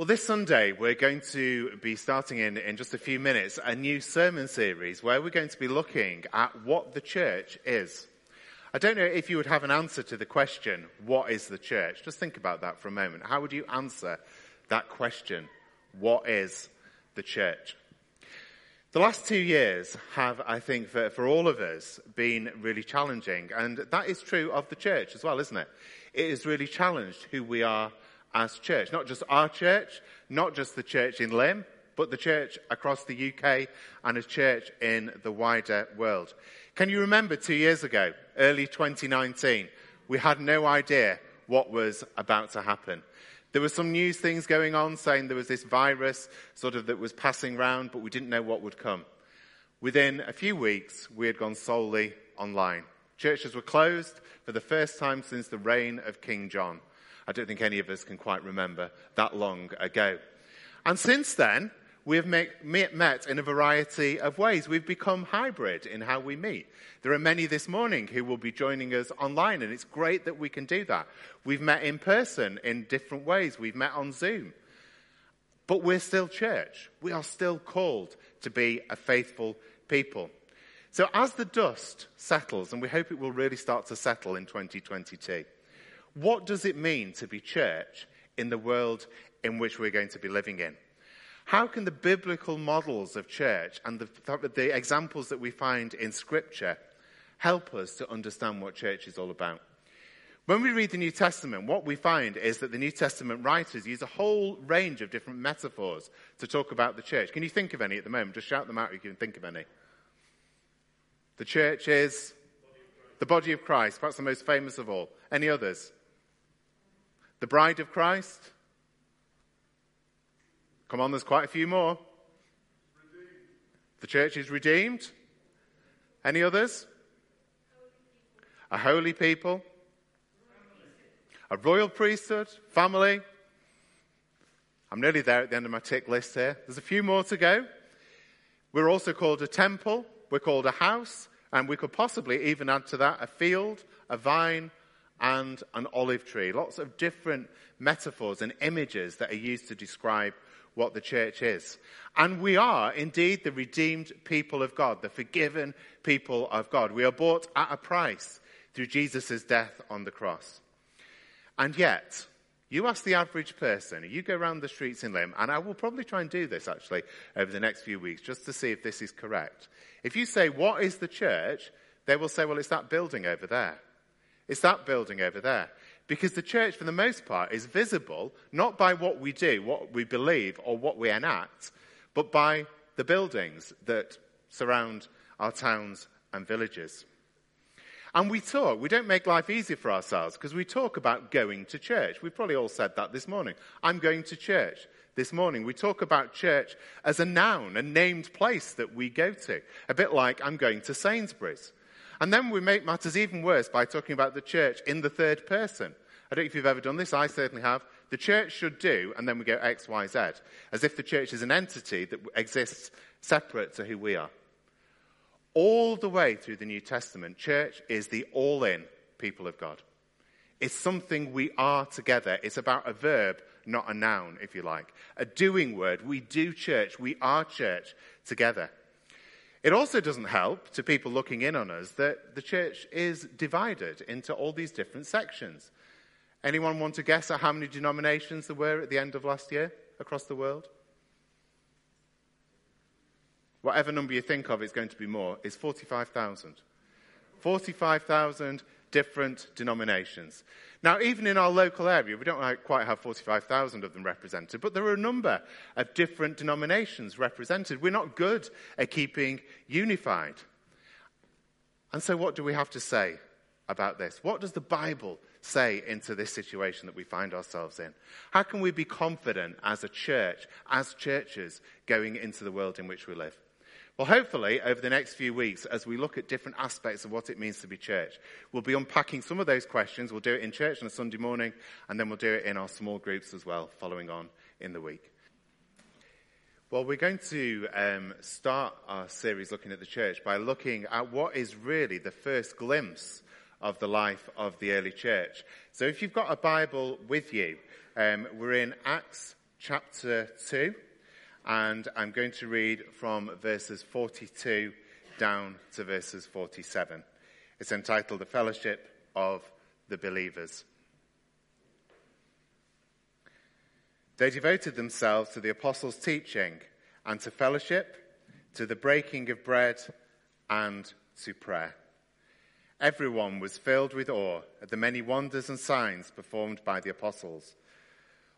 Well, this Sunday, we're going to be starting in, in just a few minutes a new sermon series where we're going to be looking at what the church is. I don't know if you would have an answer to the question, what is the church? Just think about that for a moment. How would you answer that question? What is the church? The last two years have, I think, for, for all of us, been really challenging. And that is true of the church as well, isn't it? It has really challenged who we are as church. Not just our church, not just the church in Lymm, but the church across the UK and a church in the wider world. Can you remember two years ago, early 2019, we had no idea what was about to happen. There were some news things going on saying there was this virus sort of that was passing around, but we didn't know what would come. Within a few weeks, we had gone solely online. Churches were closed for the first time since the reign of King John. I don't think any of us can quite remember that long ago. And since then, we have met in a variety of ways. We've become hybrid in how we meet. There are many this morning who will be joining us online, and it's great that we can do that. We've met in person in different ways. We've met on Zoom. But we're still church. We are still called to be a faithful people. So as the dust settles, and we hope it will really start to settle in 2022, what does it mean to be church in the world in which we're going to be living in? How can the biblical models of church and the, the examples that we find in Scripture help us to understand what church is all about? When we read the New Testament, what we find is that the New Testament writers use a whole range of different metaphors to talk about the church. Can you think of any at the moment? Just shout them out if you can think of any. The church is the body of Christ, perhaps the most famous of all. Any others? The bride of Christ? Come on, there's quite a few more. Redeemed. The church is redeemed. Any others? A holy people. A royal priesthood. Family. I'm nearly there at the end of my tick list here. There's a few more to go. We're also called a temple. We're called a house. And we could possibly even add to that a field, a vine, and an olive tree. Lots of different metaphors and images that are used to describe what the church is. And we are indeed the redeemed people of God, the forgiven people of God. We are bought at a price through Jesus' death on the cross. And yet, you ask the average person, you go around the streets in Lymm, and I will probably try and do this actually over the next few weeks just to see if this is correct. If you say, What is the church? they will say, Well, it's that building over there. It's that building over there. Because the church, for the most part, is visible not by what we do, what we believe, or what we enact, but by the buildings that surround our towns and villages. And we talk, we don't make life easy for ourselves because we talk about going to church. We've probably all said that this morning. I'm going to church this morning. We talk about church as a noun, a named place that we go to. A bit like I'm going to Sainsbury's. And then we make matters even worse by talking about the church in the third person. I don't know if you've ever done this, I certainly have. The church should do, and then we go X, Y, Z, as if the church is an entity that exists separate to who we are. All the way through the New Testament, church is the all in people of God. It's something we are together. It's about a verb, not a noun, if you like. A doing word. We do church. We are church together. It also doesn't help to people looking in on us that the church is divided into all these different sections. Anyone want to guess at how many denominations there were at the end of last year across the world? Whatever number you think of is going to be more, is 45,000. 45,000 different denominations. Now, even in our local area, we don't quite have 45,000 of them represented, but there are a number of different denominations represented. We're not good at keeping unified. And so, what do we have to say about this? What does the Bible say into this situation that we find ourselves in? How can we be confident as a church, as churches, going into the world in which we live? Well, hopefully, over the next few weeks, as we look at different aspects of what it means to be church, we'll be unpacking some of those questions. We'll do it in church on a Sunday morning, and then we'll do it in our small groups as well, following on in the week. Well, we're going to um, start our series looking at the church by looking at what is really the first glimpse of the life of the early church. So if you've got a Bible with you, um, we're in Acts chapter 2, and I'm going to read from verses 42 down to verses 47. It's entitled The Fellowship of the Believers. They devoted themselves to the apostles' teaching and to fellowship, to the breaking of bread, and to prayer. Everyone was filled with awe at the many wonders and signs performed by the apostles.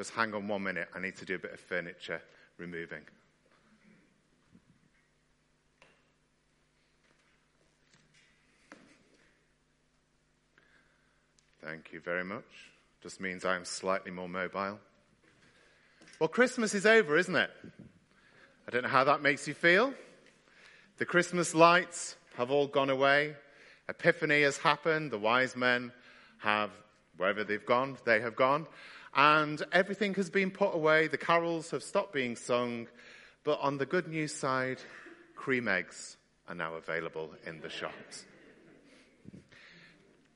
Just hang on one minute. I need to do a bit of furniture removing. Thank you very much. Just means I'm slightly more mobile. Well, Christmas is over, isn't it? I don't know how that makes you feel. The Christmas lights have all gone away. Epiphany has happened. The wise men have, wherever they've gone, they have gone. And everything has been put away. The carols have stopped being sung. But on the good news side, cream eggs are now available in the shops.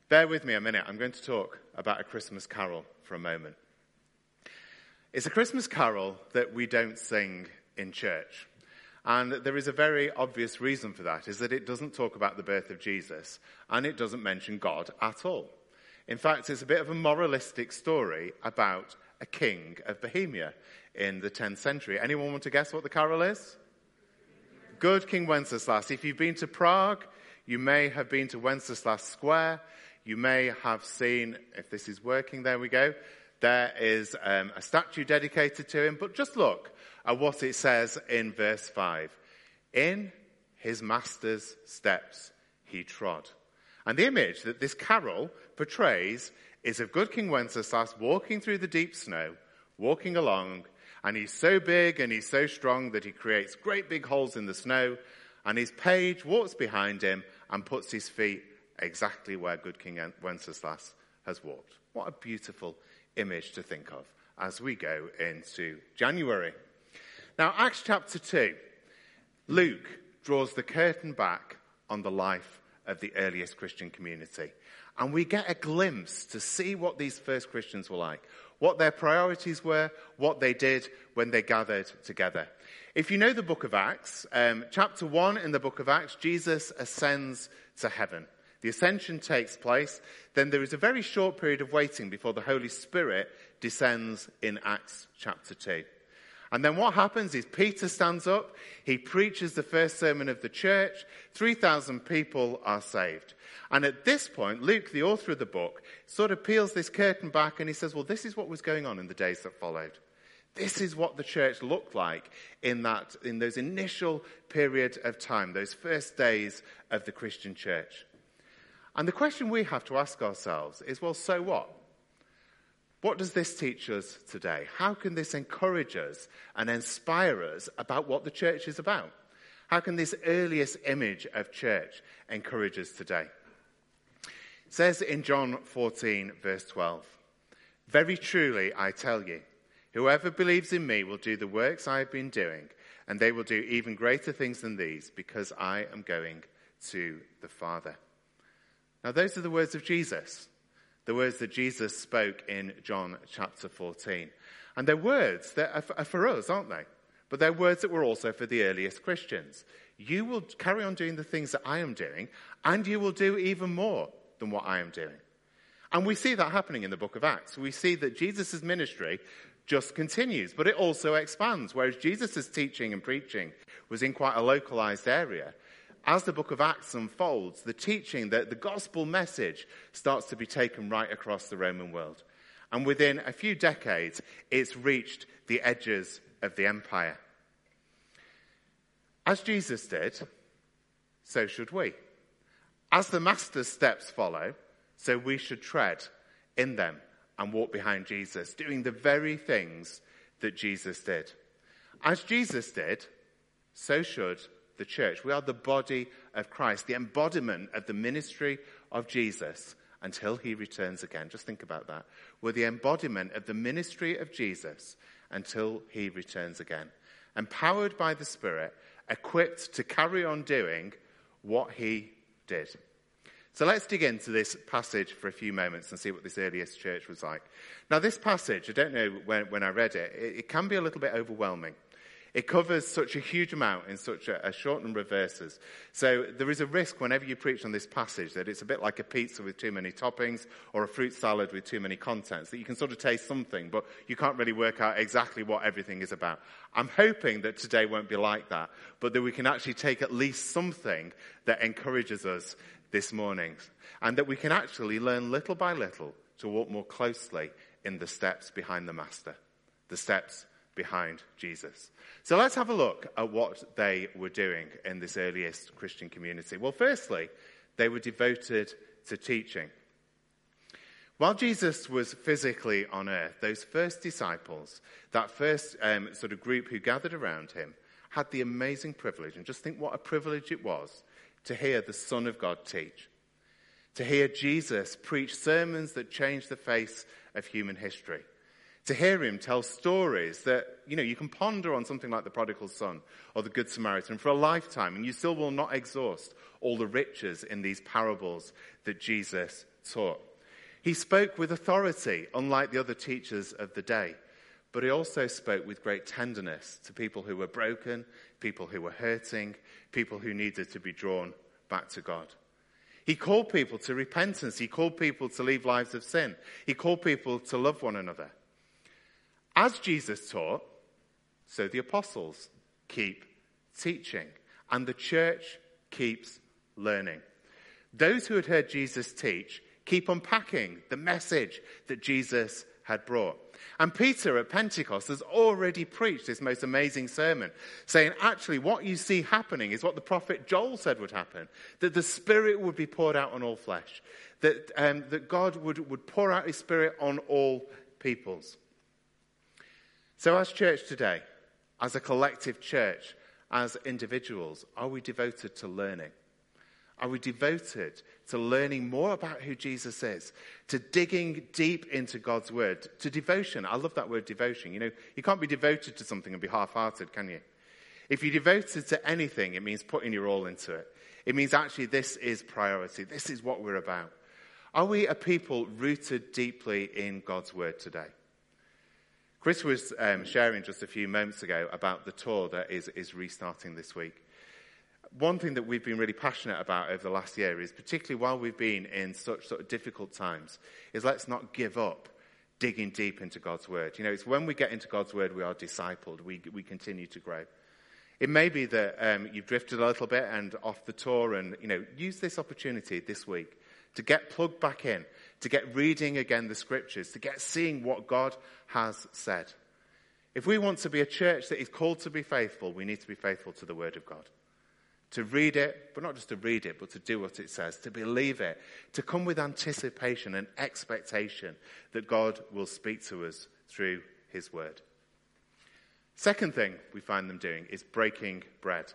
Bear with me a minute. I'm going to talk about a Christmas carol for a moment. It's a Christmas carol that we don't sing in church. And there is a very obvious reason for that, is that it doesn't talk about the birth of Jesus, and it doesn't mention God at all. In fact, it's a bit of a moralistic story about a king of Bohemia in the 10th century. Anyone want to guess what the carol is? Good King Wenceslas. If you've been to Prague, you may have been to Wenceslas Square. You may have seen, if this is working, there we go, there is um, a statue dedicated to him. But just look at what it says in verse 5. In his master's steps he trod. And the image that this carol portrays is of good King Wenceslas walking through the deep snow, walking along, and he's so big and he's so strong that he creates great big holes in the snow, and his page walks behind him and puts his feet exactly where good King Wenceslas has walked. What a beautiful image to think of as we go into January. Now, Acts chapter 2, Luke draws the curtain back on the life of the earliest Christian community. And we get a glimpse to see what these first Christians were like, what their priorities were, what they did when they gathered together. If you know the book of Acts, um, chapter 1 in the book of Acts, Jesus ascends to heaven. The ascension takes place. Then there is a very short period of waiting before the Holy Spirit descends in Acts chapter 2. And then what happens is Peter stands up, he preaches the first sermon of the church, 3,000 people are saved. And at this point, Luke, the author of the book, sort of peels this curtain back and he says, well, this is what was going on in the days that followed. This is what the church looked like in that, in those initial period of time, those first days of the Christian church. And the question we have to ask ourselves is, well, so what? What does this teach us today? How can this encourage us and inspire us about what the church is about? How can this earliest image of church encourage us today? It says in John 14, verse 12, Very truly I tell you, whoever believes in me will do the works I have been doing, and they will do even greater things than these, because I am going to the Father. Now, those are the words of Jesus the words that Jesus spoke in John chapter 14. And they're words that are for us, aren't they? But they're words that were also for the earliest Christians. You will carry on doing the things that I am doing, and you will do even more than what I am doing. And we see that happening in the book of Acts. We see that Jesus' ministry just continues, but it also expands. Whereas Jesus' teaching and preaching was in quite a localized area, as the book of Acts unfolds, the teaching, the, the gospel message starts to be taken right across the Roman world. And within a few decades, it's reached the edges of the empire. As Jesus did, so should we. As the Master's steps follow, so we should tread in them and walk behind Jesus, doing the very things that Jesus did. As Jesus did, so should the church. We are the body of Christ, the embodiment of the ministry of Jesus until he returns again. Just think about that. We're the embodiment of the ministry of Jesus until he returns again. Empowered by the Spirit, equipped to carry on doing what he did. So let's dig into this passage for a few moments and see what this earliest church was like. Now, this passage, I don't know when, when I read it, it, it can be a little bit overwhelming. It covers such a huge amount in such a, a, short number of verses. So there is a risk whenever you preach on this passage that it's a bit like a pizza with too many toppings or a fruit salad with too many contents, that you can sort of taste something, but you can't really work out exactly what everything is about. I'm hoping that today won't be like that, but that we can actually take at least something that encourages us this morning and that we can actually learn little by little to walk more closely in the steps behind the Master, the steps behind Jesus. So let's have a look at what they were doing in this earliest Christian community. Well, firstly, they were devoted to teaching. While Jesus was physically on earth, those first disciples, that first um, sort of group who gathered around him, had the amazing privilege, and just think what a privilege it was to hear the Son of God teach, to hear Jesus preach sermons that changed the face of human history to hear him tell stories that, you know, you can ponder on something like the prodigal son or the good Samaritan for a lifetime and you still will not exhaust all the riches in these parables that Jesus taught. He spoke with authority, unlike the other teachers of the day, but he also spoke with great tenderness to people who were broken, people who were hurting, people who needed to be drawn back to God. He called people to repentance. He called people to leave lives of sin. He called people to love one another. As Jesus taught, so the apostles keep teaching, and the church keeps learning. Those who had heard Jesus teach keep unpacking the message that Jesus had brought. And Peter at Pentecost has already preached this most amazing sermon, saying, actually, what you see happening is what the prophet Joel said would happen that the Spirit would be poured out on all flesh, that, um, that God would, would pour out his Spirit on all peoples. So, as church today, as a collective church, as individuals, are we devoted to learning? Are we devoted to learning more about who Jesus is, to digging deep into God's word, to devotion? I love that word devotion. You know, you can't be devoted to something and be half hearted, can you? If you're devoted to anything, it means putting your all into it. It means actually this is priority. This is what we're about. Are we a people rooted deeply in God's word today? Chris was um, sharing just a few moments ago about the tour that is, is restarting this week. One thing that we've been really passionate about over the last year is, particularly while we've been in such sort of difficult times, is let's not give up digging deep into God's word. You know, it's when we get into God's word we are discipled, we, we continue to grow. It may be that um, you've drifted a little bit and off the tour, and you know, use this opportunity this week to get plugged back in, to get reading again the scriptures, to get seeing what God has said. If we want to be a church that is called to be faithful, we need to be faithful to the Word of God. To read it, but not just to read it, but to do what it says, to believe it, to come with anticipation and expectation that God will speak to us through His Word. Second thing we find them doing is breaking bread.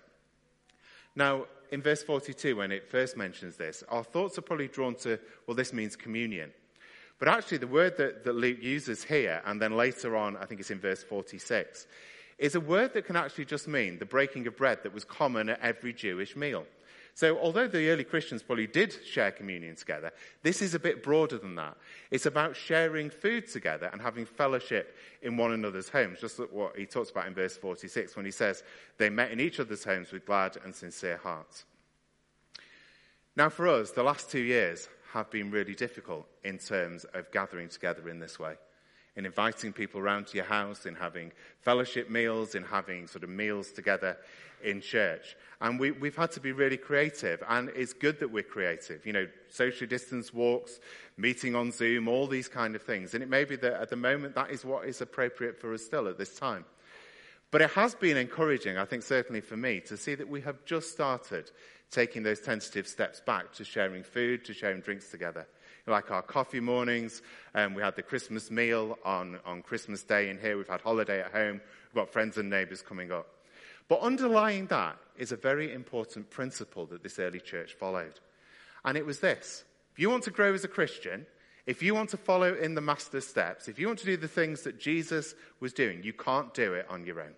Now, in verse 42, when it first mentions this, our thoughts are probably drawn to, well, this means communion. But actually, the word that, that Luke uses here, and then later on, I think it's in verse 46, is a word that can actually just mean the breaking of bread that was common at every Jewish meal. So, although the early Christians probably did share communion together, this is a bit broader than that. It's about sharing food together and having fellowship in one another's homes. Just like what he talks about in verse 46 when he says, They met in each other's homes with glad and sincere hearts. Now, for us, the last two years have been really difficult in terms of gathering together in this way in inviting people around to your house, in having fellowship meals, in having sort of meals together in church. And we, have had to be really creative, and it's good that we're creative. You know, social distance walks, meeting on Zoom, all these kind of things. And it may be that at the moment that is what is appropriate for us still at this time. But it has been encouraging, I think, certainly for me, to see that we have just started taking those tentative steps back to sharing food, to sharing drinks together like our coffee mornings. Um, we had the Christmas meal on, on Christmas Day in here. We've had holiday at home. We've got friends and neighbours coming up. But underlying that is a very important principle that this early church followed. And it was this. If you want to grow as a Christian, if you want to follow in the master's steps, if you want to do the things that Jesus was doing, you can't do it on your own.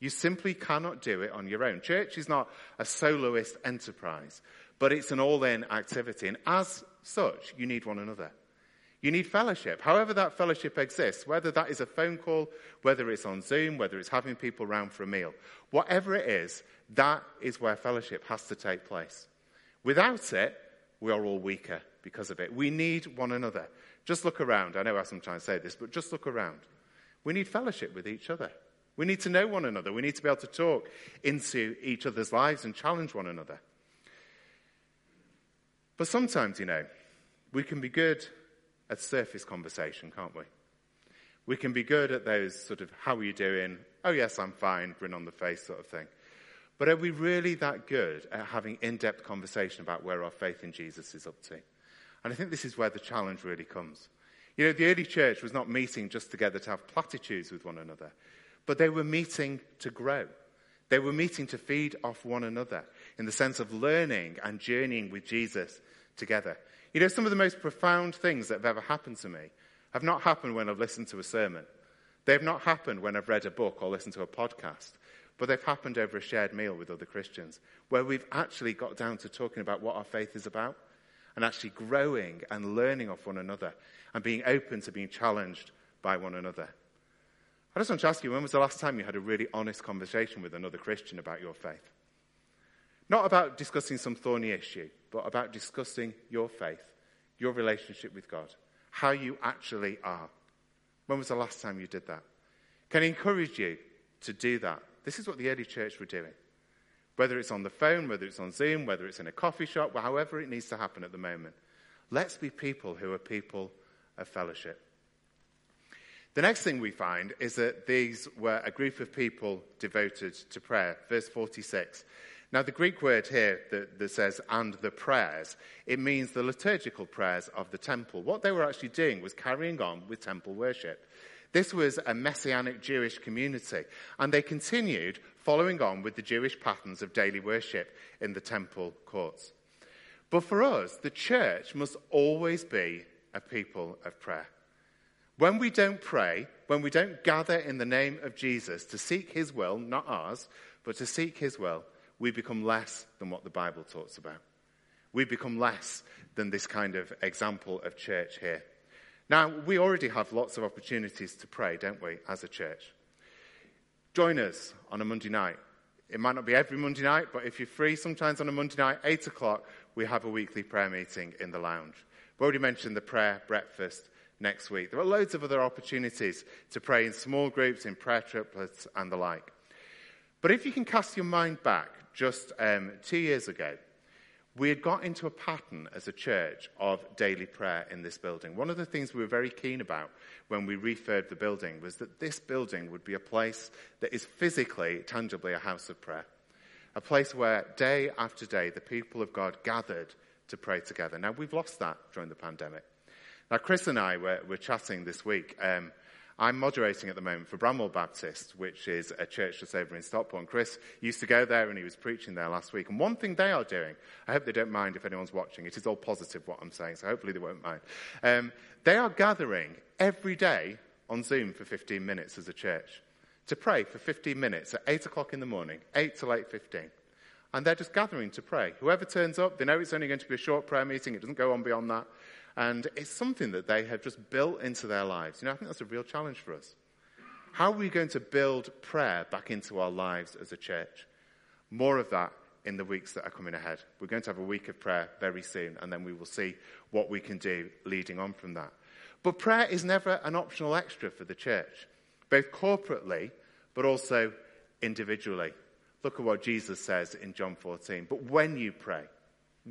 You simply cannot do it on your own. Church is not a soloist enterprise, but it's an all in activity. And as such, you need one another. You need fellowship. However, that fellowship exists, whether that is a phone call, whether it's on Zoom, whether it's having people round for a meal, whatever it is, that is where fellowship has to take place. Without it, we are all weaker because of it. We need one another. Just look around. I know I sometimes say this, but just look around. We need fellowship with each other. We need to know one another. We need to be able to talk into each other's lives and challenge one another. But sometimes, you know, we can be good at surface conversation, can't we? We can be good at those sort of, how are you doing? Oh, yes, I'm fine, grin on the face sort of thing. But are we really that good at having in depth conversation about where our faith in Jesus is up to? And I think this is where the challenge really comes. You know, the early church was not meeting just together to have platitudes with one another. But they were meeting to grow. They were meeting to feed off one another in the sense of learning and journeying with Jesus together. You know, some of the most profound things that have ever happened to me have not happened when I've listened to a sermon. They've not happened when I've read a book or listened to a podcast, but they've happened over a shared meal with other Christians where we've actually got down to talking about what our faith is about and actually growing and learning off one another and being open to being challenged by one another. I just want to ask you, when was the last time you had a really honest conversation with another Christian about your faith? Not about discussing some thorny issue, but about discussing your faith, your relationship with God, how you actually are. When was the last time you did that? Can I encourage you to do that? This is what the early church were doing. Whether it's on the phone, whether it's on Zoom, whether it's in a coffee shop, however it needs to happen at the moment. Let's be people who are people of fellowship. The next thing we find is that these were a group of people devoted to prayer. Verse 46. Now, the Greek word here that, that, says, and the prayers, it means the liturgical prayers of the temple. What they were actually doing was carrying on with temple worship. This was a messianic Jewish community, and they continued following on with the Jewish patterns of daily worship in the temple courts. But for us, the church must always be a people of prayer. When we don't pray, when we don't gather in the name of Jesus to seek his will, not ours, but to seek his will, we become less than what the Bible talks about. We become less than this kind of example of church here. Now, we already have lots of opportunities to pray, don't we, as a church? Join us on a Monday night. It might not be every Monday night, but if you're free sometimes on a Monday night, 8 o'clock, we have a weekly prayer meeting in the lounge. We already mentioned the prayer breakfast next week. There are loads of other opportunities to pray in small groups, in prayer triplets, and the like. But if you can cast your mind back just um, two years ago, we had got into a pattern as a church of daily prayer in this building. One of the things we were very keen about when we refurbed the building was that this building would be a place that is physically, tangibly a house of prayer. A place where day after day the people of God gathered to pray together. Now, we've lost that during the pandemic. Now, Chris and I were, were chatting this week. Um, I'm moderating at the moment for Bramhall Baptist, which is a church just over in Stockport. Chris used to go there and he was preaching there last week. And one thing they are doing, I hope they don't mind if anyone's watching, it is all positive what I'm saying, so hopefully they won't mind. Um, they are gathering every day on Zoom for 15 minutes as a church to pray for 15 minutes at 8 o'clock in the morning, 8 to 8.15. And they're just gathering to pray. Whoever turns up, they know it's only going to be a short prayer meeting. It doesn't go on beyond that. And it's something that they have just built into their lives. You know, I think that's a real challenge for us. How are we going to build prayer back into our lives as a church? More of that in the weeks that are coming ahead. We're going to have a week of prayer very soon, and then we will see what we can do leading on from that. But prayer is never an optional extra for the church, both corporately, but also individually. Look at what Jesus says in John 14. But when you pray,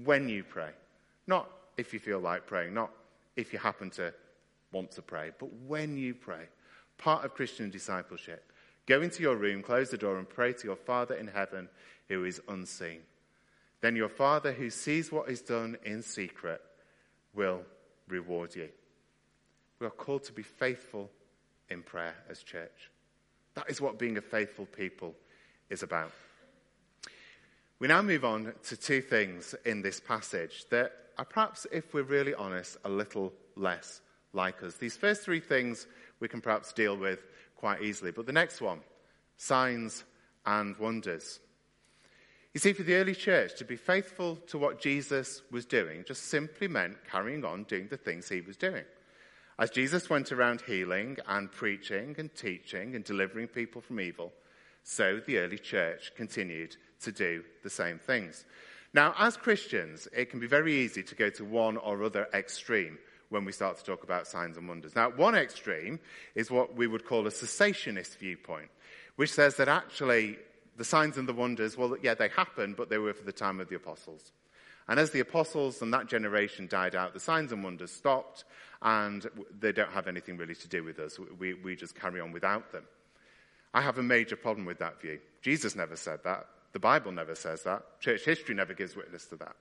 when you pray, not if you feel like praying, not if you happen to want to pray, but when you pray. Part of Christian discipleship. Go into your room, close the door, and pray to your Father in heaven who is unseen. Then your Father who sees what is done in secret will reward you. We are called to be faithful in prayer as church. That is what being a faithful people is about. We now move on to two things in this passage that are perhaps, if we're really honest, a little less like us. These first three things we can perhaps deal with quite easily, but the next one, signs and wonders. You see, for the early church, to be faithful to what Jesus was doing just simply meant carrying on doing the things he was doing. As Jesus went around healing and preaching and teaching and delivering people from evil, so the early church continued to do the same things. Now, as Christians, it can be very easy to go to one or other extreme when we start to talk about signs and wonders. Now, one extreme is what we would call a cessationist viewpoint, which says that actually the signs and the wonders, well, yeah, they happened, but they were for the time of the apostles. And as the apostles and that generation died out, the signs and wonders stopped, and they don't have anything really to do with us. We, we just carry on without them. I have a major problem with that view. Jesus never said that. The Bible never says that. Church history never gives witness to that.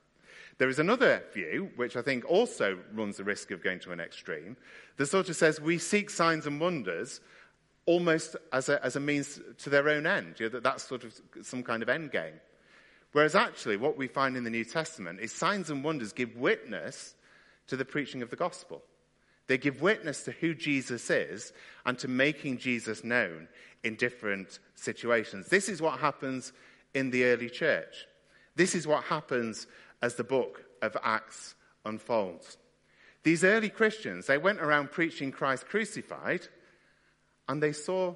There is another view, which I think also runs the risk of going to an extreme, that sort of says we seek signs and wonders almost as a, as a means to their own end. You know, that that's sort of some kind of end game. Whereas actually, what we find in the New Testament is signs and wonders give witness to the preaching of the gospel. They give witness to who Jesus is and to making Jesus known in different situations. This is what happens in the early church. This is what happens as the book of Acts unfolds. These early Christians, they went around preaching Christ crucified, and they saw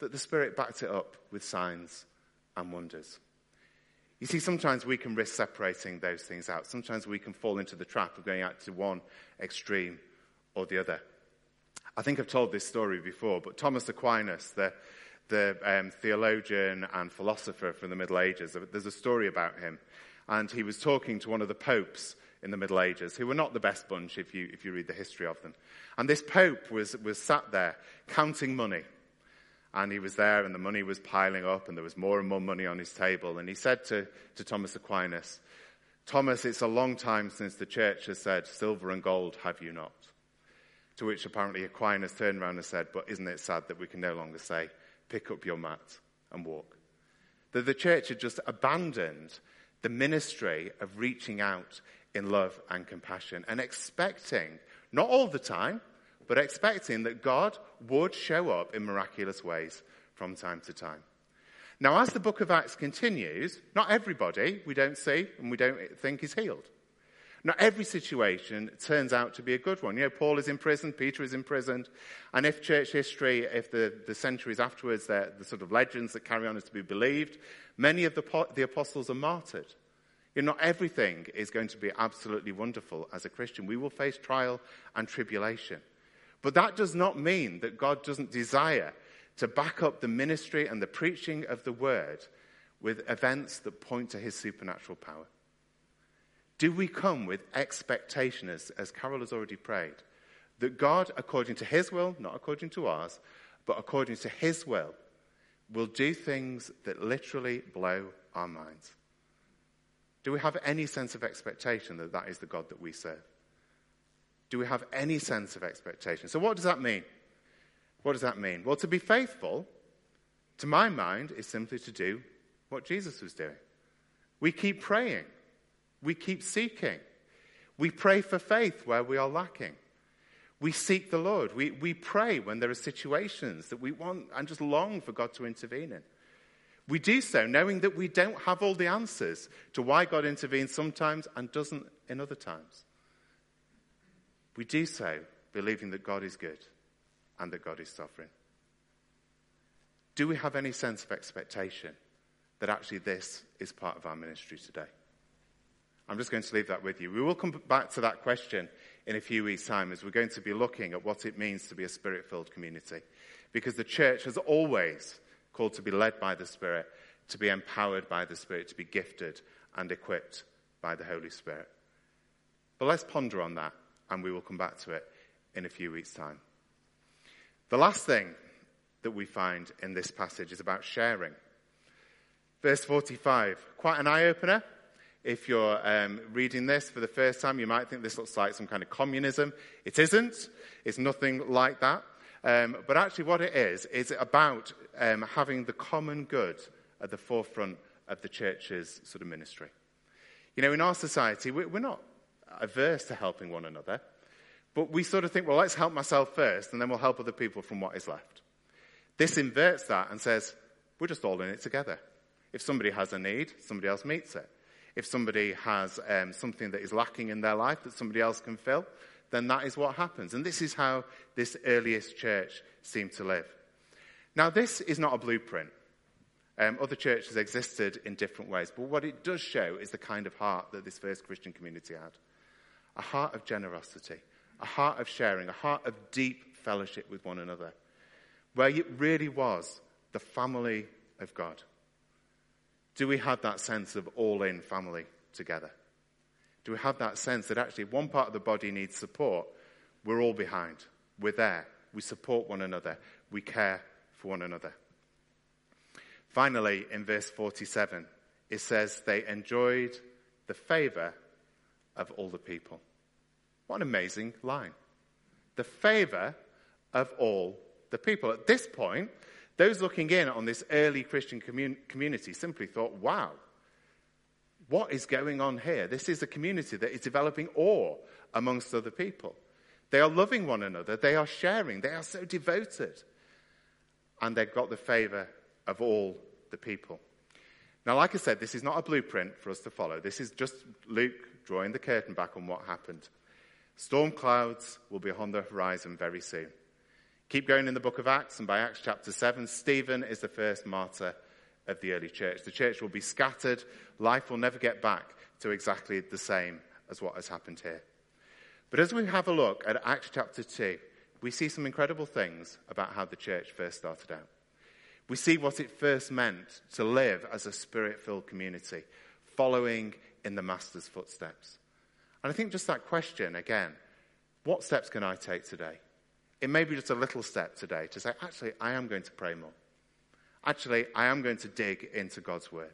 that the Spirit backed it up with signs and wonders. You see, sometimes we can risk separating those things out. Sometimes we can fall into the trap of going out to one extreme or the other. I think I've told this story before, but Thomas Aquinas, the, the um, theologian and philosopher from the Middle Ages, there's a story about him. And he was talking to one of the popes in the Middle Ages, who were not the best bunch if you, if you read the history of them. And this pope was, was sat there counting money. And he was there, and the money was piling up, and there was more and more money on his table. And he said to, to Thomas Aquinas, Thomas, it's a long time since the church has said, Silver and gold have you not. To which apparently Aquinas turned around and said, But isn't it sad that we can no longer say, Pick up your mat and walk? That the church had just abandoned the ministry of reaching out in love and compassion and expecting, not all the time, but expecting that God would show up in miraculous ways from time to time. Now, as the book of Acts continues, not everybody we don't see and we don't think is healed. Not every situation turns out to be a good one. You know, Paul is in prison, Peter is imprisoned, and if church history, if the, the centuries afterwards, the sort of legends that carry on is to be believed, many of the, the apostles are martyred. You know, not everything is going to be absolutely wonderful as a Christian. We will face trial and tribulation. But that does not mean that God doesn't desire to back up the ministry and the preaching of the word with events that point to his supernatural power. Do we come with expectation, as, as Carol has already prayed, that God, according to his will, not according to ours, but according to his will, will do things that literally blow our minds? Do we have any sense of expectation that that is the God that we serve? Do we have any sense of expectation? So, what does that mean? What does that mean? Well, to be faithful, to my mind, is simply to do what Jesus was doing. We keep praying. We keep seeking. We pray for faith where we are lacking. We seek the Lord. We, we pray when there are situations that we want and just long for God to intervene in. We do so knowing that we don't have all the answers to why God intervenes sometimes and doesn't in other times. We do so believing that God is good and that God is sovereign. Do we have any sense of expectation that actually this is part of our ministry today? I'm just going to leave that with you. We will come back to that question in a few weeks' time as we're going to be looking at what it means to be a spirit filled community. Because the church has always called to be led by the Spirit, to be empowered by the Spirit, to be gifted and equipped by the Holy Spirit. But let's ponder on that and we will come back to it in a few weeks' time. The last thing that we find in this passage is about sharing. Verse 45, quite an eye opener. If you're um, reading this for the first time, you might think this looks like some kind of communism. It isn't. It's nothing like that. Um, but actually, what it is, is about um, having the common good at the forefront of the church's sort of ministry. You know, in our society, we're not averse to helping one another, but we sort of think, well, let's help myself first, and then we'll help other people from what is left. This inverts that and says, we're just all in it together. If somebody has a need, somebody else meets it. If somebody has um, something that is lacking in their life that somebody else can fill, then that is what happens. And this is how this earliest church seemed to live. Now, this is not a blueprint. Um, other churches existed in different ways, but what it does show is the kind of heart that this first Christian community had a heart of generosity, a heart of sharing, a heart of deep fellowship with one another, where it really was the family of God. Do we have that sense of all in family together? Do we have that sense that actually one part of the body needs support? We're all behind. We're there. We support one another. We care for one another. Finally, in verse 47, it says they enjoyed the favor of all the people. What an amazing line. The favor of all the people. At this point, those looking in on this early Christian commun- community simply thought, wow, what is going on here? This is a community that is developing awe amongst other people. They are loving one another, they are sharing, they are so devoted. And they've got the favor of all the people. Now, like I said, this is not a blueprint for us to follow. This is just Luke drawing the curtain back on what happened. Storm clouds will be on the horizon very soon. Keep going in the book of Acts, and by Acts chapter 7, Stephen is the first martyr of the early church. The church will be scattered. Life will never get back to exactly the same as what has happened here. But as we have a look at Acts chapter 2, we see some incredible things about how the church first started out. We see what it first meant to live as a spirit filled community, following in the Master's footsteps. And I think just that question again what steps can I take today? It may be just a little step today to say, actually, I am going to pray more. Actually, I am going to dig into God's word.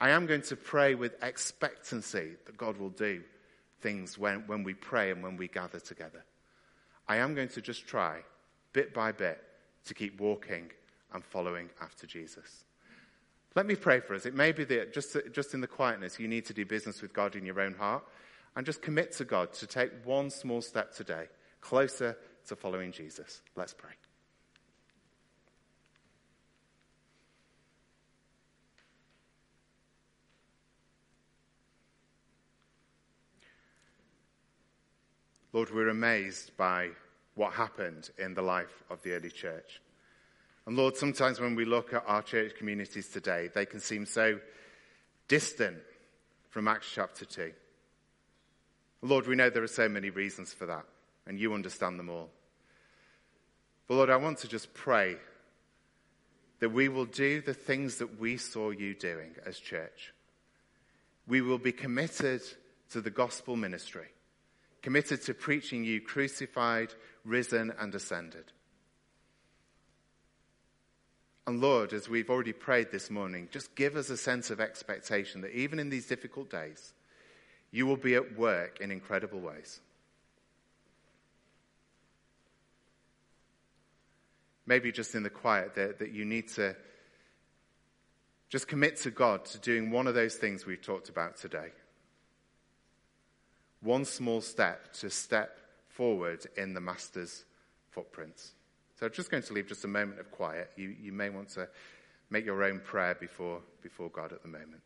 I am going to pray with expectancy that God will do things when, when we pray and when we gather together. I am going to just try, bit by bit, to keep walking and following after Jesus. Let me pray for us. It may be that just, just in the quietness, you need to do business with God in your own heart and just commit to God to take one small step today closer to following Jesus. Let's pray. Lord, we're amazed by what happened in the life of the early church. And Lord, sometimes when we look at our church communities today, they can seem so distant from Acts chapter 2. Lord, we know there are so many reasons for that, and you understand them all. But Lord, I want to just pray that we will do the things that we saw you doing as church. We will be committed to the gospel ministry committed to preaching you crucified, risen, and ascended. And Lord, as we've already prayed this morning, just give us a sense of expectation that even in these difficult days, you will be at work in incredible ways. Maybe just in the quiet that, that you need to just commit to God to doing one of those things we've talked about today one small step to step forward in the Master's footprints. So I'm just going to leave just a moment of quiet. You, you may want to make your own prayer before, before God at the moment.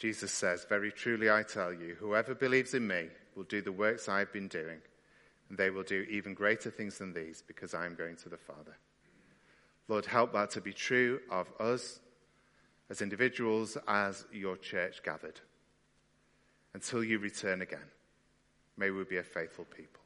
Jesus says, Very truly I tell you, whoever believes in me will do the works I have been doing, and they will do even greater things than these because I am going to the Father. Lord, help that to be true of us. as individuals, as your church gathered. Until you return again, may we be a faithful people.